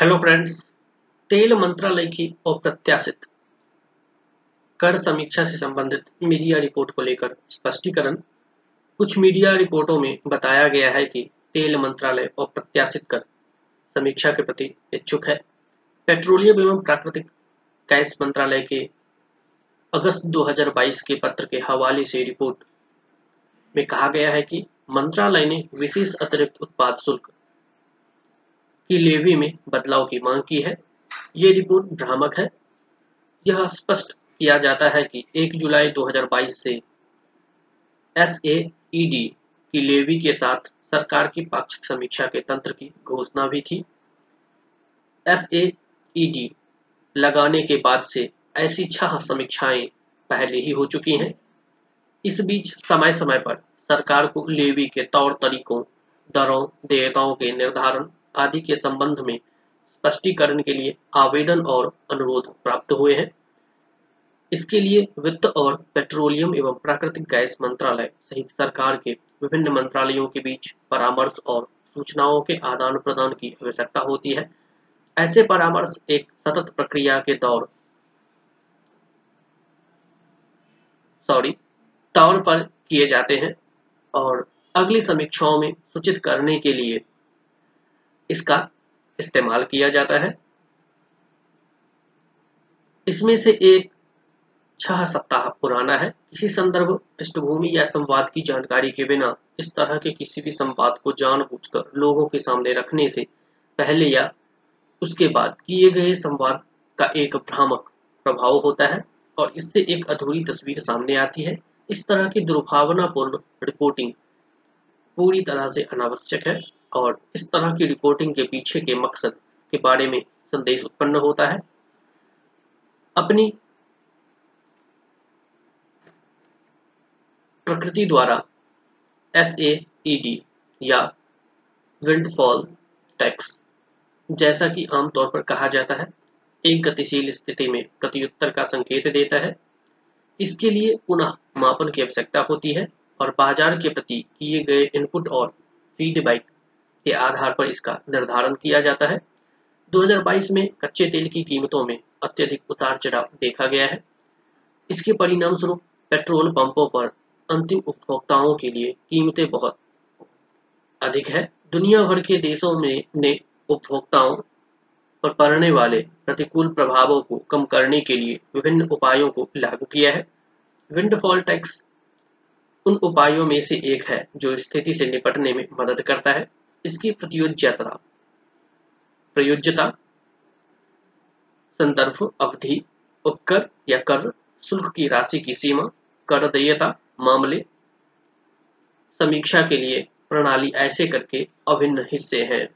Hello friends तेल मंत्रालय की अप्रत्याशित कर समीक्षा से संबंधित मीडिया रिपोर्ट को लेकर स्पष्टीकरण। कुछ मीडिया रिपोर्टों में बताया गया है कि तेल मंत्रालय अप्रत्याशित कर समीक्षा के प्रति इच्छुक है। पेट्रोलियम एवं प्राकृतिक गैस मंत्रालय के अगस्त 2022 के पत्र के हवाले से रिपोर्ट में कहा गया है कि मंत्रालय ने विशेष अतिरिक्त उत्पाद शुल्क की लेवी में बदलाव की मांग की है। ये रिपोर्ट भ्रामक है। यह स्पष्ट किया जाता है कि 1 जुलाई 2022 से एस की लेवी के साथ सरकार की पाक्षिक समीक्षा के तंत्र की घोषणा भी थी। एस लगाने के बाद से ऐसी छह समीक्षाएँ पहले ही हो चुकी हैं। इस बीच समय समय पर सरकार को लेवी के तौर तरीकों, दरों, देयताओं के निर्धारण आदि के संबंध में स्पष्टीकरण के लिए आवेदन और अनुरोध प्राप्त हुए हैं। इसके लिए वित्त और पेट्रोलियम एवं प्राकृतिक गैस मंत्रालय सहित सरकार के विभिन्न मंत्रालयों के बीच परामर्श और सूचनाओं के आदान प्रदान की आवश्यकता होती है। ऐसे परामर्श एक सतत प्रक्रिया के दौर सॉरी तौर पर किए जाते हैं और अगली समीक्षाओं में सूचित करने के लिए इसका इस्तेमाल किया जाता है। इसमें से एक छह सप्ताह पुराना है। किसी संदर्भ, पृष्ठभूमि या संवाद की जानकारी के बिना इस तरह के किसी भी संवाद को जानबूझकर लोगों के सामने रखने से पहले या उसके बाद किए गए संवाद का एक भ्रामक प्रभाव होता है और इससे एक अधूरी तस्वीर सामने आती है। इस तरह की दुर्भावनापूर्ण रिपोर्टिंग पूरी तरह से अनावश्यक है। और इस तरह की रिपोर्टिंग के पीछे के मकसद के बारे में संदेश उत्पन्न होता है। अपनी प्रकृति द्वारा एस या विंडफॉल टैक्स जैसा कि आमतौर पर कहा जाता है, एक गतिशील स्थिति में प्रत्युत्तर का संकेत देता है। इसके लिए पुनः मापन की आवश्यकता होती है और बाज़ार के प्रति किए गए इनपुट और फीडबैक के आधार पर इसका निर्धारण किया जाता है। 2022 में कच्चे तेल की कीमतों में अत्यधिक उतार चढ़ाव देखा गया है। इसके परिणाम स्वरूप पेट्रोल पंपों पर अंतिम उपभोक्ताओं के लिए कीमतें बहुत अधिक है। दुनिया भर के देशों में ने उपभोक्ताओं पर पड़ने वाले प्रतिकूल प्रभावों को कम करने के लिए विभिन्न उपायों को लागू किया है। विंडफॉल टैक्स उन उपायों में से एक है जो स्थिति से निपटने में मदद करता है। इसकी प्रतियोज्यता। प्रयोज्यता, संदर्भ, अवधि, उपकर या कर, शुल्क की राशि की सीमा, कर देयता, मामले, समीक्षा के लिए प्रणाली ऐसे करके अभिन्न हिस्से हैं।